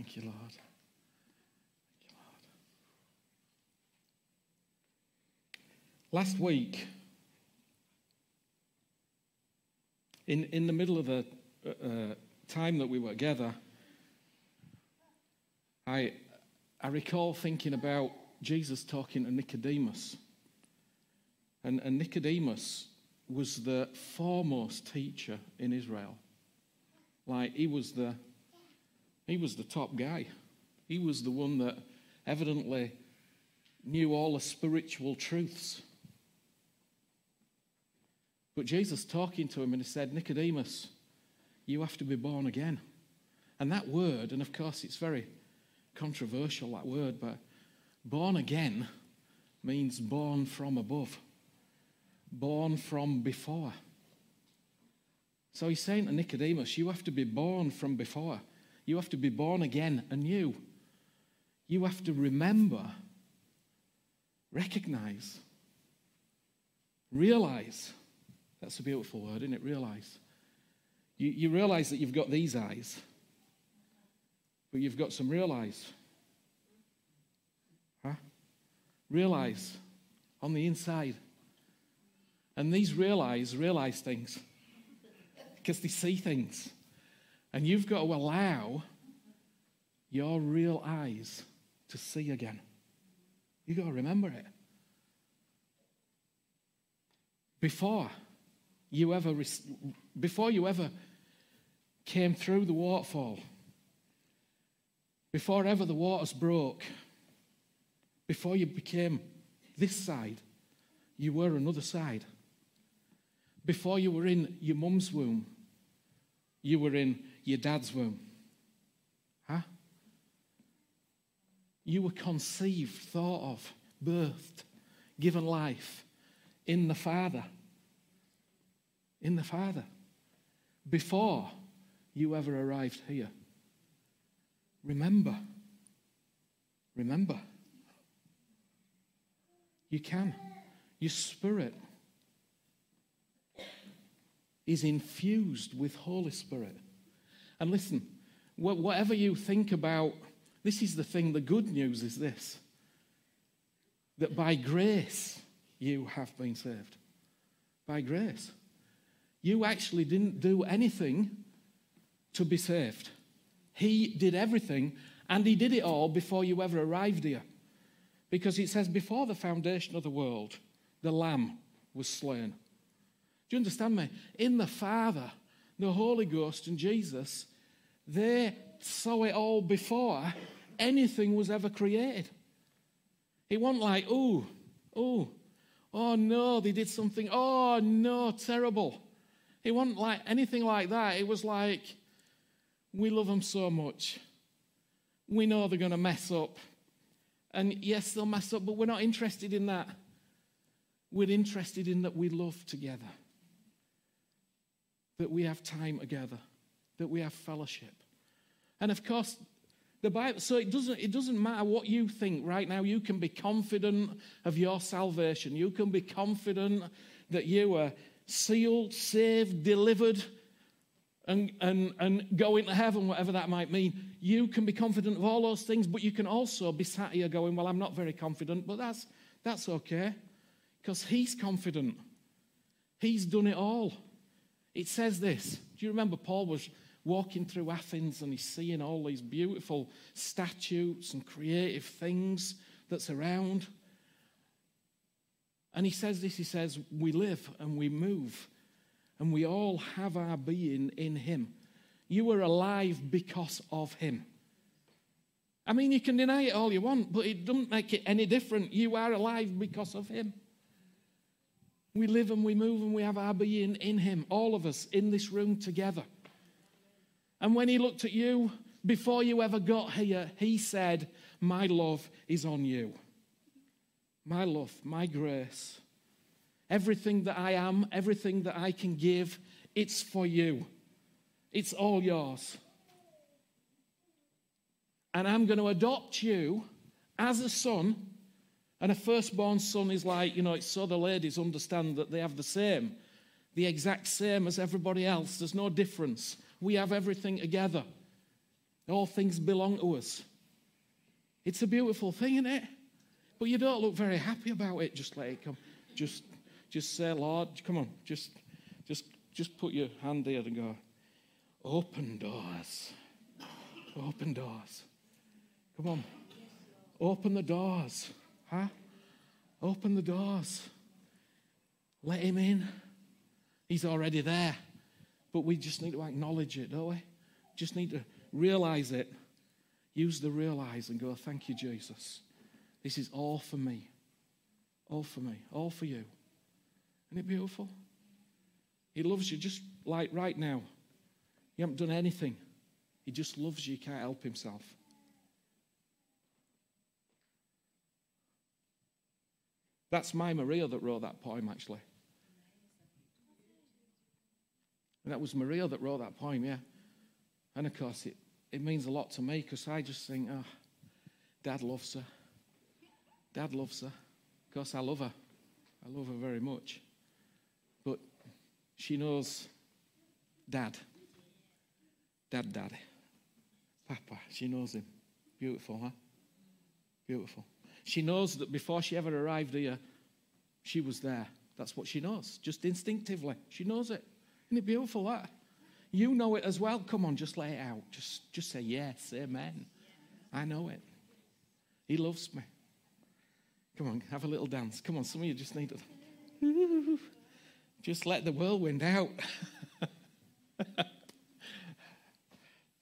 Thank you, Lord. Thank you, Lord. Last week, in, in the middle of the uh, uh, time that we were together, I, I recall thinking about Jesus talking to Nicodemus. And, and Nicodemus was the foremost teacher in Israel. Like he was the he was the top guy. He was the one that evidently knew all the spiritual truths. But Jesus talking to him and he said, Nicodemus, you have to be born again. And that word, and of course it's very controversial, that word, but born again means born from above, born from before. So he's saying to Nicodemus, you have to be born from before. You have to be born again anew. You have to remember, recognize, realize. That's a beautiful word, isn't it? Realize. You, you realize that you've got these eyes, but you've got some real eyes. Huh? Realize on the inside. And these real eyes realize things because they see things. And you've got to allow your real eyes to see again. You've got to remember it. Before you ever, before you ever came through the waterfall, before ever the waters broke, before you became this side, you were another side. Before you were in your mum's womb, you were in your dad's womb. Huh? You were conceived, thought of, birthed, given life in the Father. In the Father. Before you ever arrived here. Remember. Remember. You can. Your spirit is infused with Holy Spirit. And listen, whatever you think about, this is the thing, the good news is this that by grace you have been saved. By grace. You actually didn't do anything to be saved. He did everything, and He did it all before you ever arrived here. Because it says, before the foundation of the world, the Lamb was slain. Do you understand me? In the Father, the Holy Ghost, and Jesus, they saw it all before anything was ever created. It wasn't like, oh, oh, oh no, they did something, oh no, terrible. It wasn't like anything like that. It was like, we love them so much. We know they're going to mess up. And yes, they'll mess up, but we're not interested in that. We're interested in that we love together that we have time together, that we have fellowship. And of course, the Bible, so it doesn't, it doesn't matter what you think right now. You can be confident of your salvation. You can be confident that you are sealed, saved, delivered, and, and, and going to heaven, whatever that might mean. You can be confident of all those things, but you can also be sat here going, Well, I'm not very confident, but that's, that's okay because He's confident. He's done it all. It says this. Do you remember Paul was walking through Athens and he's seeing all these beautiful statues and creative things that's around? And he says this he says, We live and we move and we all have our being in him. You are alive because of him. I mean, you can deny it all you want, but it doesn't make it any different. You are alive because of him. We live and we move and we have our being in Him, all of us in this room together. And when He looked at you before you ever got here, He said, My love is on you. My love, my grace. Everything that I am, everything that I can give, it's for you. It's all yours. And I'm going to adopt you as a son and a firstborn son is like, you know, it's so the ladies understand that they have the same, the exact same as everybody else. There's no difference. We have everything together. All things belong to us. It's a beautiful thing, isn't it? But you don't look very happy about it. Just let it come. Um, just, just say, Lord, come on. Just, just, just put your hand there and go, open doors. Open doors. Come on. Open the doors. Huh? Open the doors. Let him in. He's already there. But we just need to acknowledge it, don't we? Just need to realize it. Use the realize and go, Thank you, Jesus. This is all for me. All for me. All for you. Isn't it beautiful? He loves you just like right now. You haven't done anything. He just loves you. He can't help himself. That's my Maria that wrote that poem, actually. And that was Maria that wrote that poem, yeah. And of course, it, it means a lot to me because I just think, oh, Dad loves her. Dad loves her. Of course, I love her. I love her very much. But she knows Dad. Dad, Daddy. Papa. She knows him. Beautiful, huh? Beautiful. She knows that before she ever arrived here, she was there. That's what she knows, just instinctively. She knows it. Isn't it beautiful that? You know it as well. Come on, just lay it out. Just, just say yes, amen. I know it. He loves me. Come on, have a little dance. Come on, some of you just need to. Just let the whirlwind out.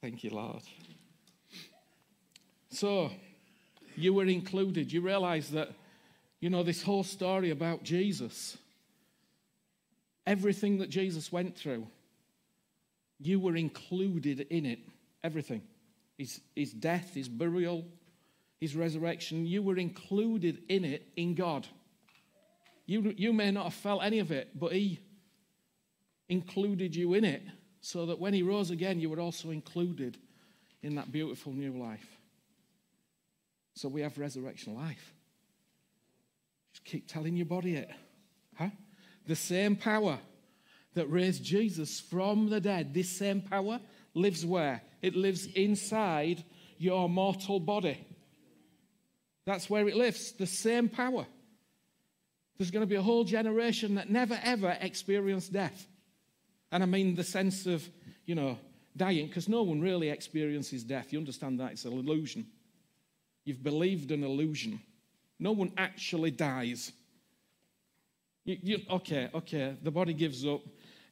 Thank you, Lord. So, you were included. You realize that, you know, this whole story about Jesus Everything that Jesus went through, you were included in it. Everything. His, his death, his burial, his resurrection, you were included in it in God. You, you may not have felt any of it, but He included you in it so that when He rose again, you were also included in that beautiful new life. So we have resurrection life. Just keep telling your body it. Huh? The same power that raised Jesus from the dead, this same power lives where? It lives inside your mortal body. That's where it lives, the same power. There's going to be a whole generation that never ever experienced death. And I mean the sense of, you know, dying, because no one really experiences death. You understand that? It's an illusion. You've believed an illusion. No one actually dies. You, you, okay, okay, the body gives up,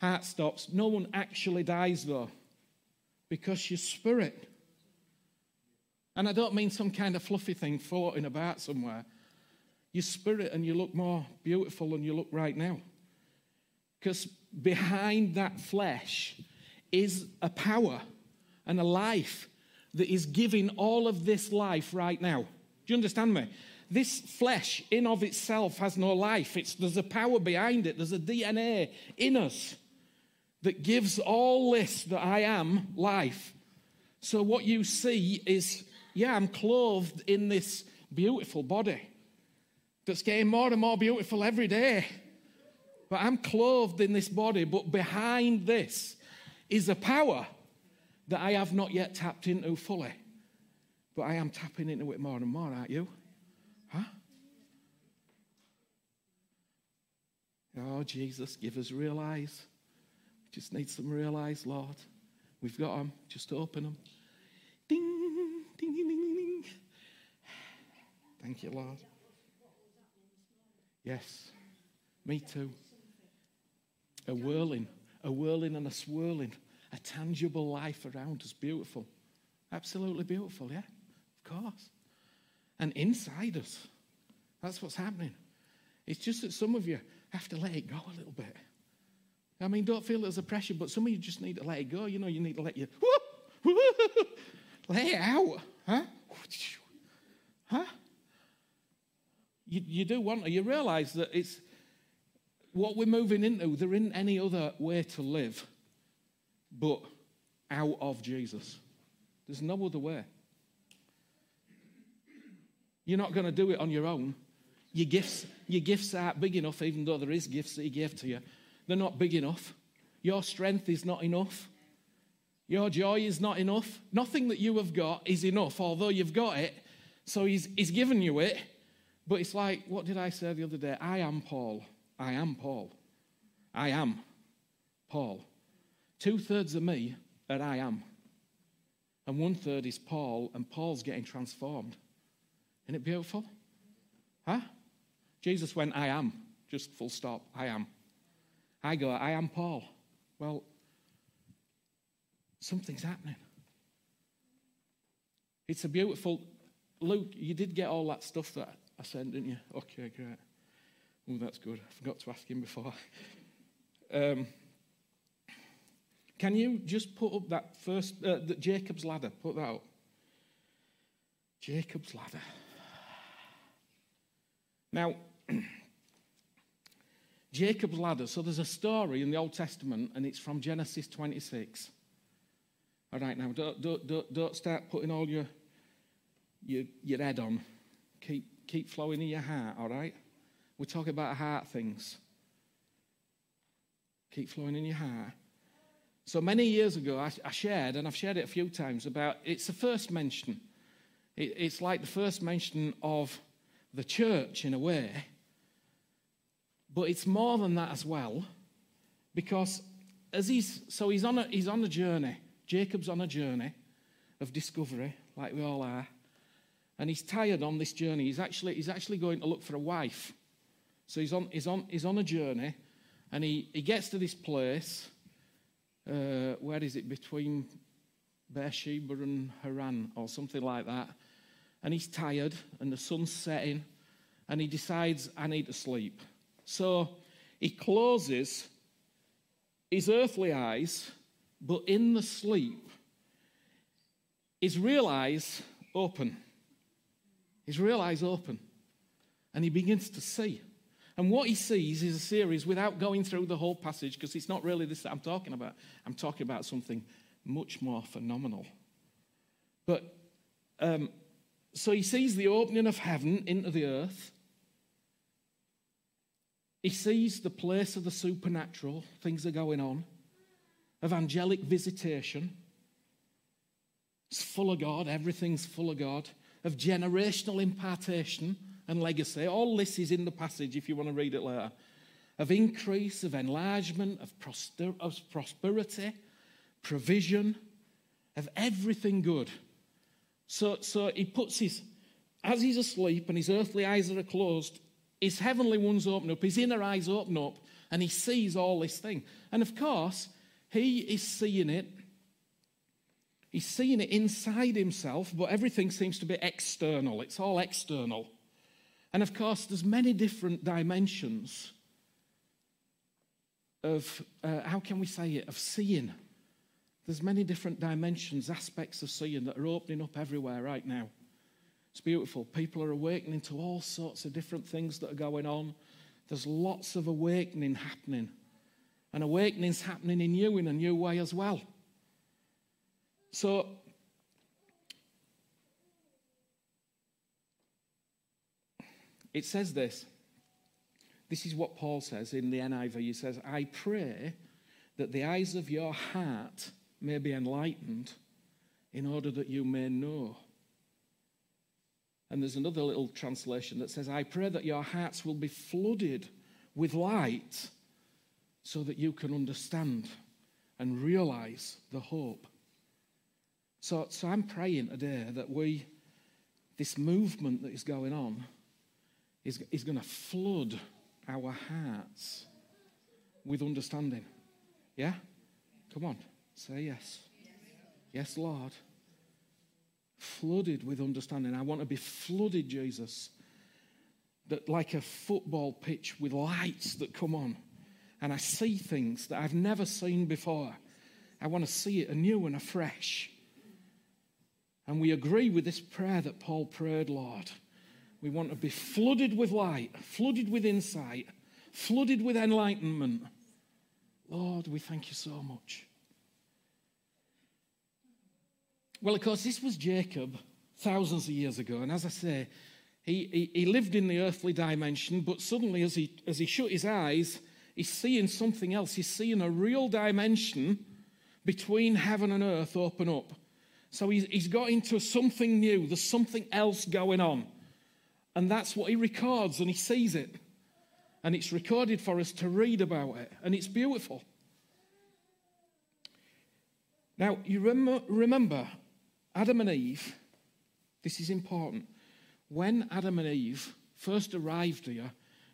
heart stops. No one actually dies though, because your spirit. And I don't mean some kind of fluffy thing floating about somewhere. Your spirit, and you look more beautiful than you look right now. Because behind that flesh is a power and a life that is giving all of this life right now. Do you understand me? This flesh in of itself has no life. It's, there's a power behind it. There's a DNA in us that gives all this that I am life. So what you see is, yeah, I'm clothed in this beautiful body that's getting more and more beautiful every day. But I'm clothed in this body, but behind this is a power that I have not yet tapped into fully. But I am tapping into it more and more, aren't you? Huh? Oh, Jesus, give us real eyes. We just need some real eyes, Lord. We've got them. Just open them. Ding, ding, ding, ding, ding. Thank you, Lord. Yes, me too. A whirling, a whirling and a swirling, a tangible life around us. Beautiful. Absolutely beautiful, yeah? Of course and inside us. That's what's happening. It's just that some of you have to let it go a little bit. I mean, don't feel there's a pressure, but some of you just need to let it go. You know, you need to let you let it out, huh? Huh? You, you do want to. You realize that it's what we're moving into. There isn't any other way to live but out of Jesus. There's no other way. You're not going to do it on your own. Your gifts, your gifts aren't big enough, even though there is gifts that He gave to you. They're not big enough. Your strength is not enough. Your joy is not enough. Nothing that you have got is enough, although you've got it. So he's, he's given you it. But it's like, what did I say the other day? I am Paul. I am Paul. I am Paul. Two thirds of me are I am. And one third is Paul, and Paul's getting transformed. Isn't it beautiful? Huh? Jesus went, I am. Just full stop. I am. I go, I am Paul. Well, something's happening. It's a beautiful. Luke, you did get all that stuff that I sent, didn't you? Okay, great. Oh, that's good. I forgot to ask him before. Um, can you just put up that first, uh, the Jacob's ladder? Put that up. Jacob's ladder. Now, Jacob's ladder. So there's a story in the Old Testament, and it's from Genesis 26. All right, now don't, don't, don't, don't start putting all your, your, your head on. Keep, keep flowing in your heart, all right? We're talking about heart things. Keep flowing in your heart. So many years ago, I, I shared, and I've shared it a few times, about it's the first mention. It, it's like the first mention of the church in a way, but it's more than that as well, because as he's so he's on a he's on a journey. Jacob's on a journey of discovery, like we all are, and he's tired on this journey. He's actually he's actually going to look for a wife. So he's on he's on he's on a journey, and he he gets to this place uh, where is it, between Beersheba and Haran or something like that. And he's tired and the sun's setting and he decides, I need to sleep. So he closes his earthly eyes, but in the sleep, his real eyes open. His real eyes open. And he begins to see. And what he sees is a series without going through the whole passage, because it's not really this that I'm talking about. I'm talking about something much more phenomenal. But um, so he sees the opening of heaven into the earth. He sees the place of the supernatural, things are going on, of angelic visitation. It's full of God, everything's full of God, of generational impartation and legacy. All this is in the passage if you want to read it later. Of increase, of enlargement, of, prosper- of prosperity, provision, of everything good. So, so he puts his, as he's asleep and his earthly eyes are closed, his heavenly ones open up, his inner eyes open up, and he sees all this thing. And of course, he is seeing it. He's seeing it inside himself, but everything seems to be external. It's all external. And of course, there's many different dimensions of, uh, how can we say it, of seeing. There's many different dimensions, aspects of seeing that are opening up everywhere right now. It's beautiful. People are awakening to all sorts of different things that are going on. There's lots of awakening happening. And awakening's happening in you in a new way as well. So It says this. This is what Paul says in the NIV. He says, I pray that the eyes of your heart may be enlightened in order that you may know. And there's another little translation that says, I pray that your hearts will be flooded with light so that you can understand and realize the hope. So, so I'm praying today that we, this movement that is going on, is, is going to flood our hearts with understanding. Yeah? Come on, say yes. Yes, Lord. Flooded with understanding. I want to be flooded, Jesus. That like a football pitch with lights that come on. And I see things that I've never seen before. I want to see it anew and afresh. And we agree with this prayer that Paul prayed, Lord. We want to be flooded with light, flooded with insight, flooded with enlightenment. Lord, we thank you so much. Well, of course, this was Jacob thousands of years ago. And as I say, he, he, he, lived in the earthly dimension, but suddenly, as he, as he shut his eyes, he's seeing something else. He's seeing a real dimension between heaven and earth open up. So he's, he's got into something new. There's something else going on. And that's what he records and he sees it. And it's recorded for us to read about it. And it's beautiful. Now, you rem- remember Adam and Eve, this is important. When Adam and Eve first arrived here,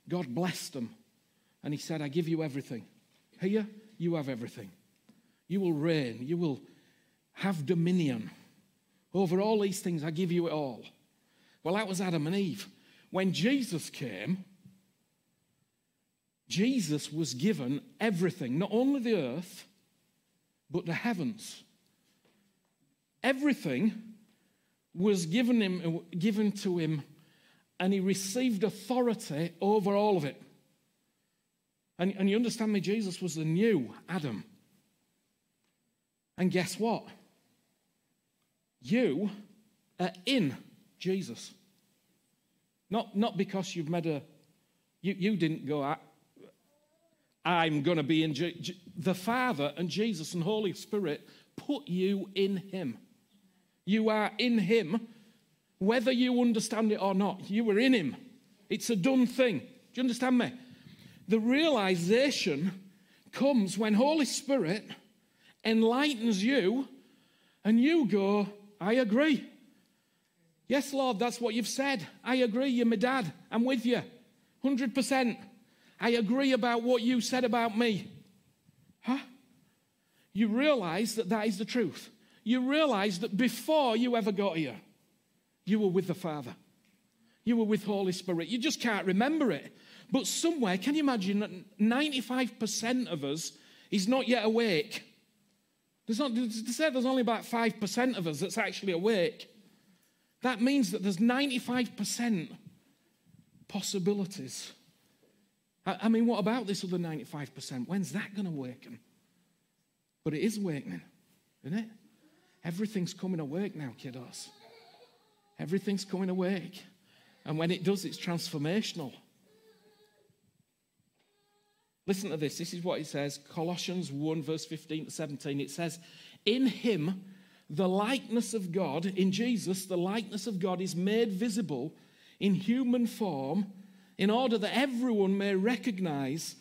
God blessed them. And he said, I give you everything. Here, you have everything. You will reign. You will have dominion over all these things. I give you it all. Well, that was Adam and Eve. When Jesus came, Jesus was given everything, not only the earth, but the heavens. Everything was given, him, given to him, and he received authority over all of it. And, and you understand me, Jesus was the new Adam. And guess what? You are in Jesus. Not, not because you've made a, you, you didn't go, I'm going to be in. Je- the Father and Jesus and Holy Spirit put you in Him. You are in Him, whether you understand it or not. You are in Him. It's a done thing. Do you understand me? The realization comes when Holy Spirit enlightens you and you go, I agree. Yes, Lord, that's what you've said. I agree. You're my dad. I'm with you. 100%. I agree about what you said about me. Huh? You realize that that is the truth. You realize that before you ever got here, you were with the Father. You were with Holy Spirit. You just can't remember it. But somewhere, can you imagine that 95% of us is not yet awake? There's not, to say there's only about 5% of us that's actually awake. That means that there's 95% possibilities I mean, what about this other 95%? When's that going to awaken? But it is awakening, isn't it? Everything's coming awake now, kiddos. Everything's coming awake. And when it does, it's transformational. Listen to this. This is what it says Colossians 1, verse 15 to 17. It says, In him, the likeness of God, in Jesus, the likeness of God is made visible in human form in order that everyone may recognize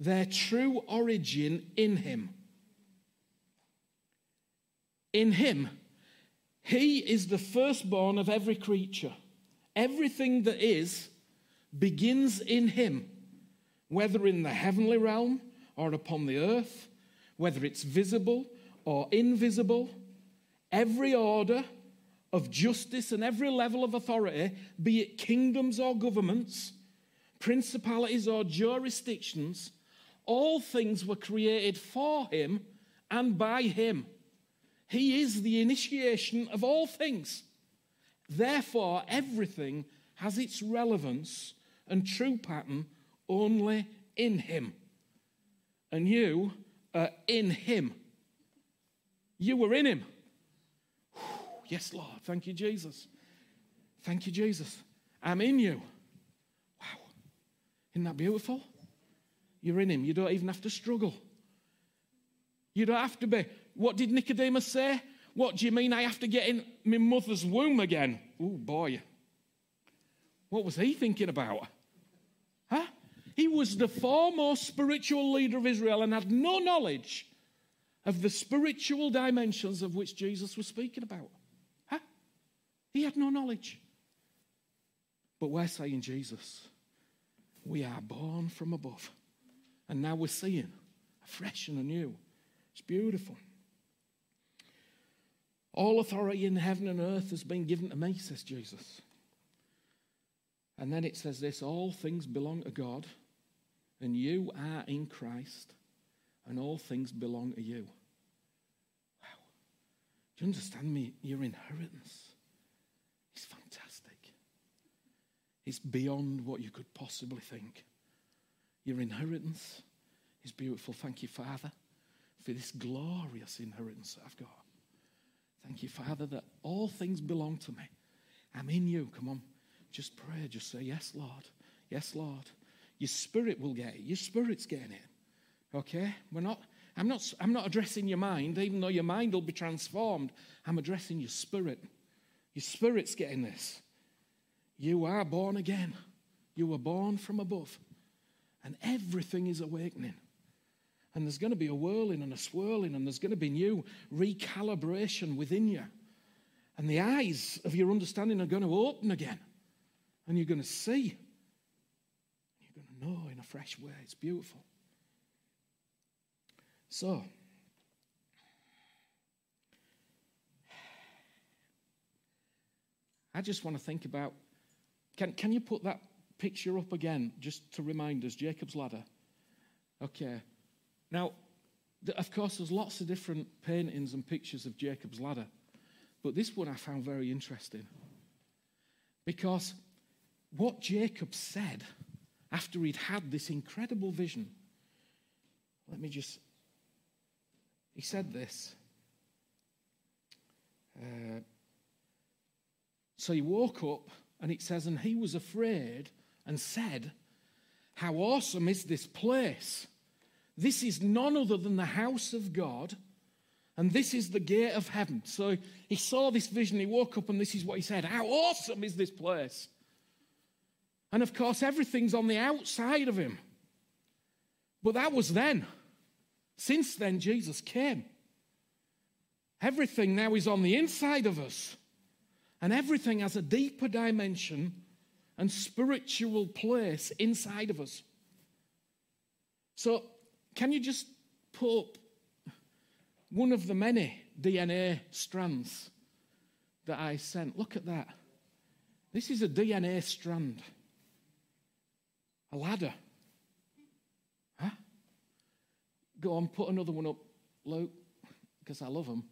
their true origin in Him. In Him, He is the firstborn of every creature. Everything that is begins in Him, whether in the heavenly realm or upon the earth, whether it's visible or invisible. Every order of justice and every level of authority, be it kingdoms or governments, principalities, or jurisdictions, all things were created for him and by him. He is the initiation of all things. Therefore, everything has its relevance and true pattern only in him. And you are in him. You were in him. Yes, Lord. Thank you, Jesus. Thank you, Jesus. I'm in you. Wow. Isn't that beautiful? You're in Him. You don't even have to struggle. You don't have to be. What did Nicodemus say? What do you mean I have to get in my mother's womb again? Oh, boy. What was he thinking about? Huh? He was the foremost spiritual leader of Israel and had no knowledge of the spiritual dimensions of which Jesus was speaking about. Huh? He had no knowledge. But we're saying Jesus we are born from above. And now we're seeing afresh and anew. It's beautiful. All authority in heaven and earth has been given to me, says Jesus. And then it says this all things belong to God, and you are in Christ, and all things belong to you. Wow. Do you understand me? Your inheritance is fantastic. It's beyond what you could possibly think. Your inheritance is beautiful. Thank you, Father, for this glorious inheritance I've got. Thank you, Father, that all things belong to me. I'm in you. Come on. Just pray. Just say, Yes, Lord. Yes, Lord. Your spirit will get it. Your spirit's getting it. Okay? We're not, I'm not, I'm not addressing your mind, even though your mind will be transformed. I'm addressing your spirit. Your spirit's getting this. You are born again. You were born from above. And everything is awakening. And there's going to be a whirling and a swirling, and there's going to be new recalibration within you. And the eyes of your understanding are going to open again. And you're going to see. You're going to know in a fresh way. It's beautiful. So, I just want to think about can, can you put that picture up again just to remind us Jacob's ladder? Okay. Now, of course, there's lots of different paintings and pictures of Jacob's ladder, but this one I found very interesting because what Jacob said after he'd had this incredible vision, let me just, he said this. Uh, so he woke up and it says, and he was afraid and said, How awesome is this place! This is none other than the house of God, and this is the gate of heaven. So he saw this vision, he woke up, and this is what he said How awesome is this place! And of course, everything's on the outside of him. But that was then. Since then, Jesus came. Everything now is on the inside of us. And everything has a deeper dimension and spiritual place inside of us. So, can you just put up one of the many DNA strands that I sent? Look at that. This is a DNA strand, a ladder. Huh? Go on, put another one up, Luke, because I love them.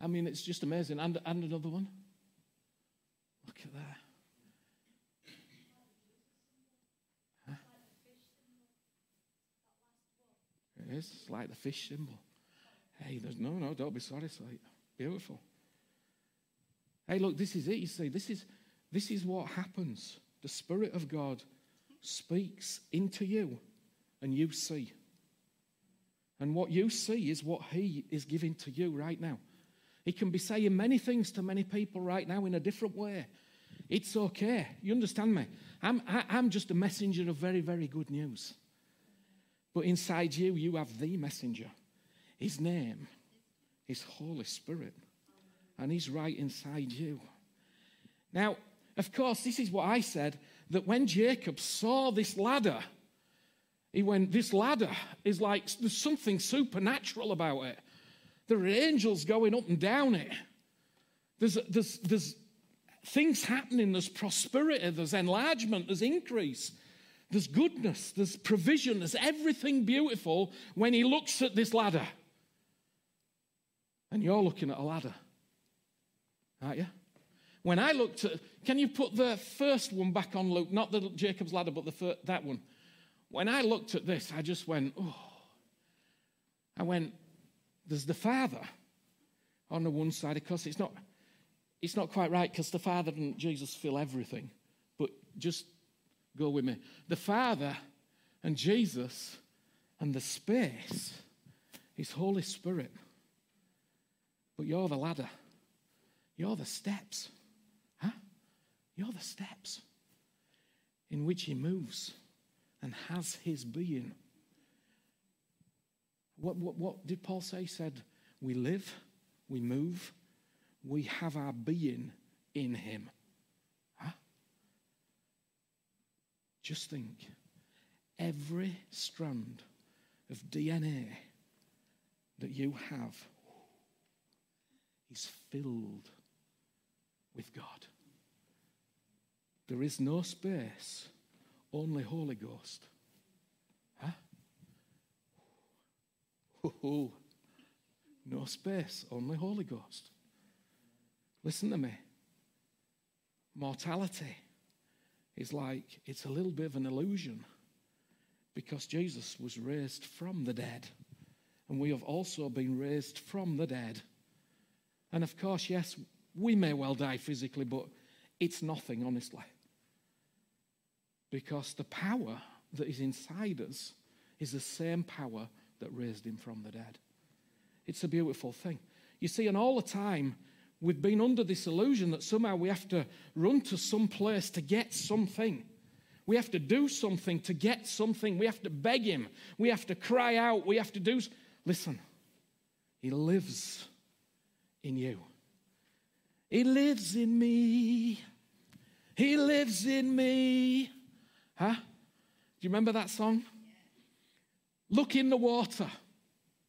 I mean, it's just amazing. And, and another one. Look at that. Huh? It is. It's like the fish symbol. Hey, there's no, no, don't be sorry. It's like beautiful. Hey, look, this is it. You see, this is this is what happens. The Spirit of God speaks into you, and you see. And what you see is what He is giving to you right now. He can be saying many things to many people right now in a different way. It's okay. You understand me? I'm, I, am i am just a messenger of very, very good news. But inside you, you have the messenger. His name is Holy Spirit. And he's right inside you. Now, of course, this is what I said that when Jacob saw this ladder, he went, This ladder is like there's something supernatural about it. There are angels going up and down it. There's, there's, there's things happening. There's prosperity, there's enlargement, there's increase, there's goodness, there's provision, there's everything beautiful when he looks at this ladder. And you're looking at a ladder, aren't you? When I looked at, can you put the first one back on, Luke? Not the Jacob's ladder, but the first, that one. When I looked at this, I just went, oh. I went, there's the Father on the one side. Of course, it's not, it's not quite right because the Father and Jesus fill everything. But just go with me. The Father and Jesus and the space is Holy Spirit. But you're the ladder. You're the steps. Huh? You're the steps in which he moves and has his being. What, what, what did Paul say? He said, We live, we move, we have our being in him. Just think every strand of DNA that you have is filled with God. There is no space, only Holy Ghost. Oh, no space, only Holy Ghost. Listen to me. Mortality is like, it's a little bit of an illusion because Jesus was raised from the dead. And we have also been raised from the dead. And of course, yes, we may well die physically, but it's nothing, honestly. Because the power that is inside us is the same power that raised him from the dead. It's a beautiful thing. You see, and all the time, we've been under this illusion that somehow we have to run to some place to get something. We have to do something to get something. We have to beg him. We have to cry out. We have to do. Listen, he lives in you. He lives in me. He lives in me. Huh? Do you remember that song? Look in the water.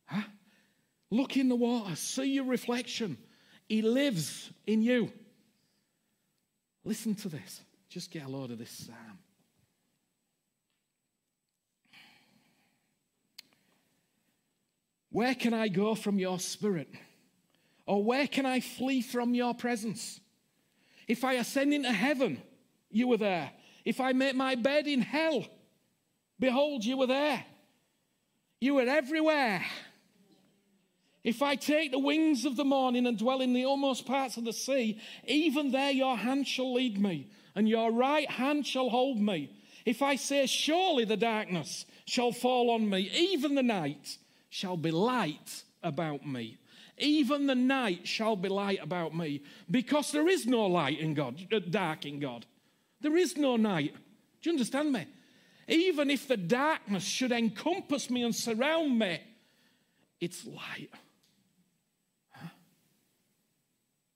Huh? Look in the water. See your reflection. He lives in you. Listen to this. Just get a load of this psalm. Where can I go from your spirit? Or where can I flee from your presence? If I ascend into heaven, you were there. If I make my bed in hell, behold, you were there. You were everywhere. If I take the wings of the morning and dwell in the utmost parts of the sea, even there your hand shall lead me, and your right hand shall hold me. If I say, Surely the darkness shall fall on me, even the night shall be light about me. Even the night shall be light about me, because there is no light in God, uh, dark in God. There is no night. Do you understand me? Even if the darkness should encompass me and surround me, it's light.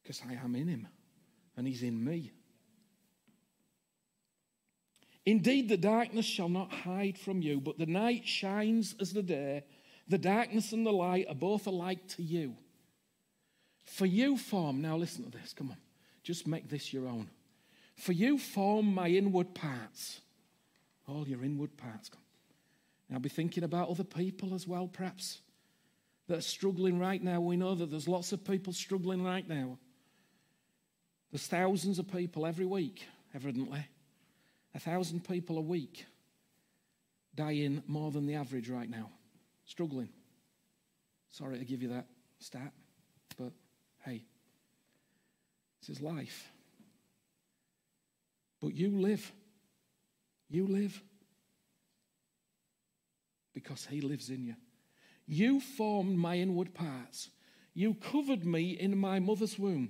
Because I am in him and he's in me. Indeed, the darkness shall not hide from you, but the night shines as the day. The darkness and the light are both alike to you. For you form, now listen to this, come on, just make this your own. For you form my inward parts, all your inward parts. Now be thinking about other people as well, perhaps, that are struggling right now. We know that there's lots of people struggling right now. There's thousands of people every week, evidently. A thousand people a week dying more than the average right now, struggling. Sorry to give you that stat, but hey, this is life. But you live. You live because He lives in you. You formed my inward parts. You covered me in my mother's womb.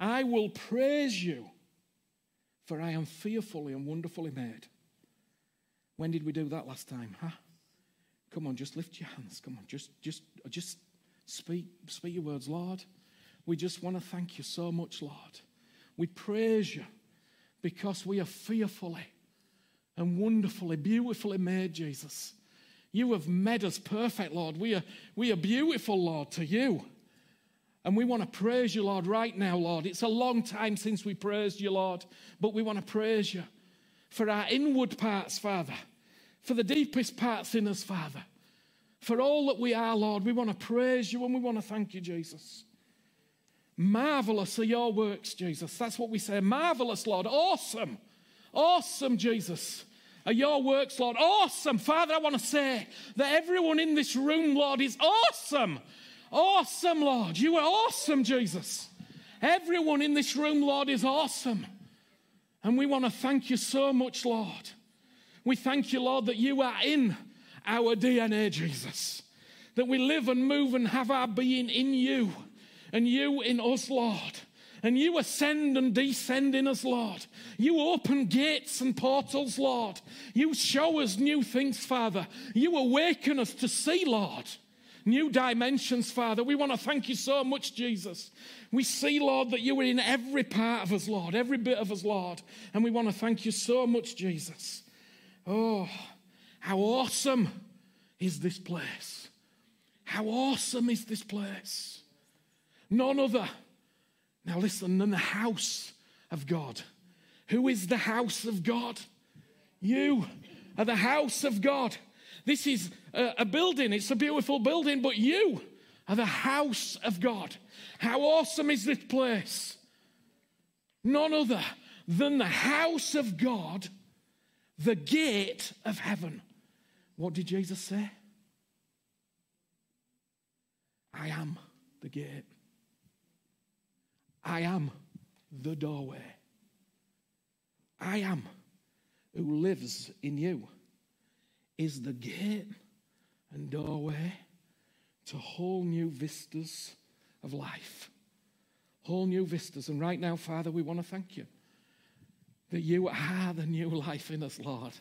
I will praise you, for I am fearfully and wonderfully made. When did we do that last time, huh? Come on, just lift your hands. Come on, just just just speak speak your words, Lord. We just want to thank you so much, Lord. We praise you because we are fearfully and wonderfully, beautifully made, Jesus. You have made us perfect, Lord. We are, we are beautiful, Lord, to you. And we want to praise you, Lord, right now, Lord. It's a long time since we praised you, Lord, but we want to praise you for our inward parts, Father, for the deepest parts in us, Father, for all that we are, Lord. We want to praise you and we want to thank you, Jesus. Marvelous are your works, Jesus. That's what we say. Marvelous, Lord. Awesome. Awesome, Jesus. Are your works, Lord. Awesome. Father, I want to say that everyone in this room, Lord, is awesome Awesome, Lord. You are awesome, Jesus. Everyone in this room, Lord, is awesome. And we want to thank you so much, Lord. We thank you, Lord, that you are in our DNA, Jesus. That we live and move and have our being in you and you in us, Lord. And you ascend and descend in us, Lord. You open gates and portals, Lord. You show us new things, Father. You awaken us to see, Lord new dimensions, Father. We want to thank you so much, Jesus. We see, Lord, that you are in every part of us, Lord, every bit of us, Lord. And we want to thank you so much, Jesus. Oh, how awesome is this place! How awesome is this place! None other, now listen, than the house of God. Who is the house of God? You are the house of God. This is a, a building, it's a beautiful building, but you are the house of God. How awesome is this place? None other than the house of God, the gate of heaven. What did Jesus say? I am the gate. I am the doorway. I am who lives in you is the gate and doorway to whole new vistas of life. Whole new vistas. And right now, Father, we want to thank you that you are the new life in us, Lord.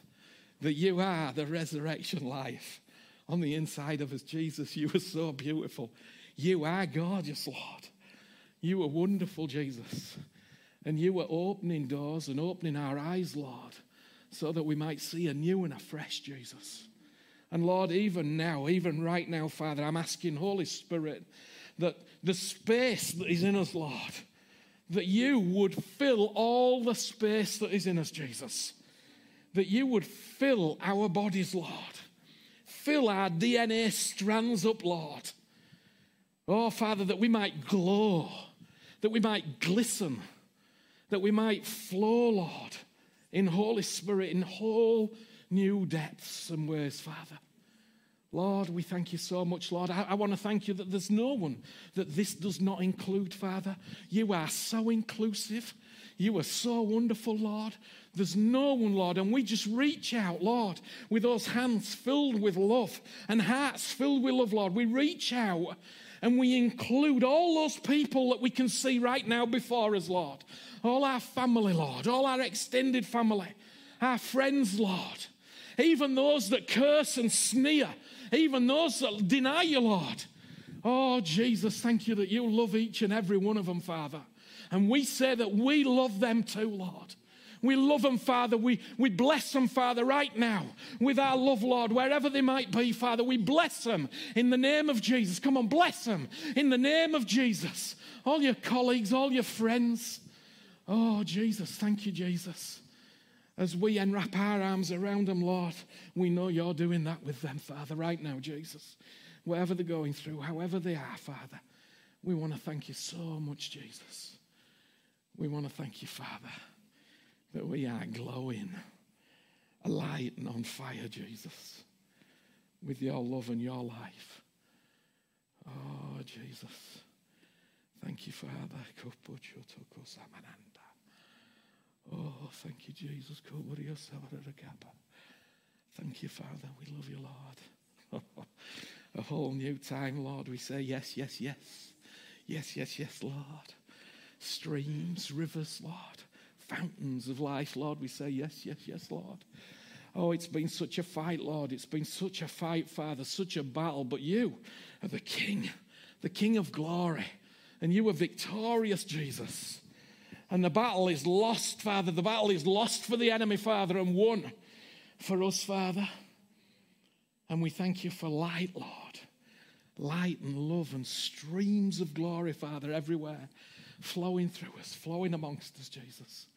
That you are the resurrection life on the inside of us. Jesus, you are so beautiful. You are gorgeous, Lord. You are wonderful, Jesus. And you are opening doors and opening our eyes, Lord, so that we might see a new and a fresh Jesus. And Lord, even now, even right now, Father, I'm asking, Holy Spirit, that the space that is in us, Lord, that you would fill all the space that is in us, Jesus. That you would fill our bodies, Lord. Fill our DNA strands up, Lord. Oh, Father, that we might glow, that we might glisten, that we might flow, Lord, in Holy Spirit, in whole new depths and ways, Father. Lord, we thank you so much, Lord. I, I, want to thank you that there's no one that this does not include, Father. You are so inclusive. You are so wonderful, Lord. There's no one, Lord. And we just reach out, Lord, with those hands filled with love and hearts filled with love, Lord. We reach out and we include all those people that we can see right now before us, Lord. All our family, Lord. All our extended family. Our friends, Lord. Even those that curse and sneer even those that deny you, Lord. Oh, Jesus, thank you that you love each and every one of them, Father. And we say that we love them too, Lord. We love them, Father. We, we bless them, Father, right now with our love, Lord, wherever they might be, Father. We bless them in the name of Jesus. Come on, bless them in the name of Jesus. All your colleagues, all your friends. Oh, Jesus, thank you, Jesus as we enwrap our arms around them, Lord, we know you're doing that with them, Father, right now, Jesus. Whatever they're going through, however they are, Father, we want to thank you so much, Jesus. We want to thank you, Father, that we are glowing, alight and on fire, Jesus, with your love and your life. Oh, Jesus. Thank you, Father. Oh, thank you, Jesus. Thank you, Father. We love you, Lord. A whole new time, Lord. We say yes, yes, yes. Yes, yes, yes, Lord. Streams, rivers, Lord. Fountains of life, Lord. We say yes, yes, yes, Lord. Oh, it's been such a fight, Lord. It's been such a fight, Father, such a battle. But you are the King, the King of glory. And you are victorious, Jesus. And the battle is lost, Father. The battle is lost for the enemy, Father, and won for us, Father. And we thank you for light, Lord. Light and love and streams of glory, Father, everywhere, flowing through us, flowing amongst us, Jesus.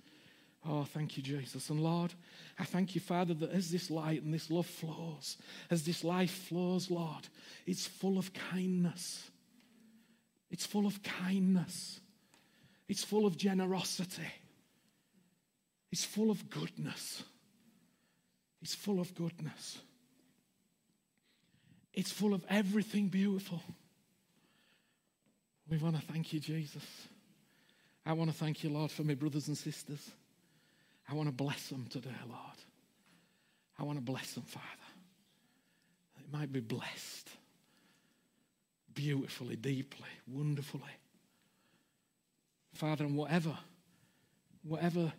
Oh, thank you, Jesus. And Lord, I thank you, Father, that as this light and this love flows, as this life flows, Lord, it's full of kindness. It's full of kindness. It's full of generosity. It's full of goodness. It's full of goodness. It's full of everything beautiful. We want to thank you, Jesus. I want to thank you, Lord, for my brothers and sisters. I want to bless them today, Lord. I want to bless them, Father. They might be blessed beautifully, deeply, wonderfully. Father, and whatever, whatever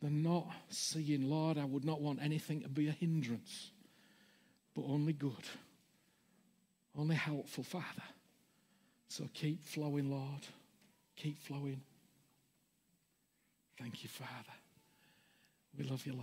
they're not seeing, Lord, I would not want anything to be a hindrance, but only good, only helpful, Father. So keep flowing, Lord. Keep flowing. Thank you, Father. We love you, Lord.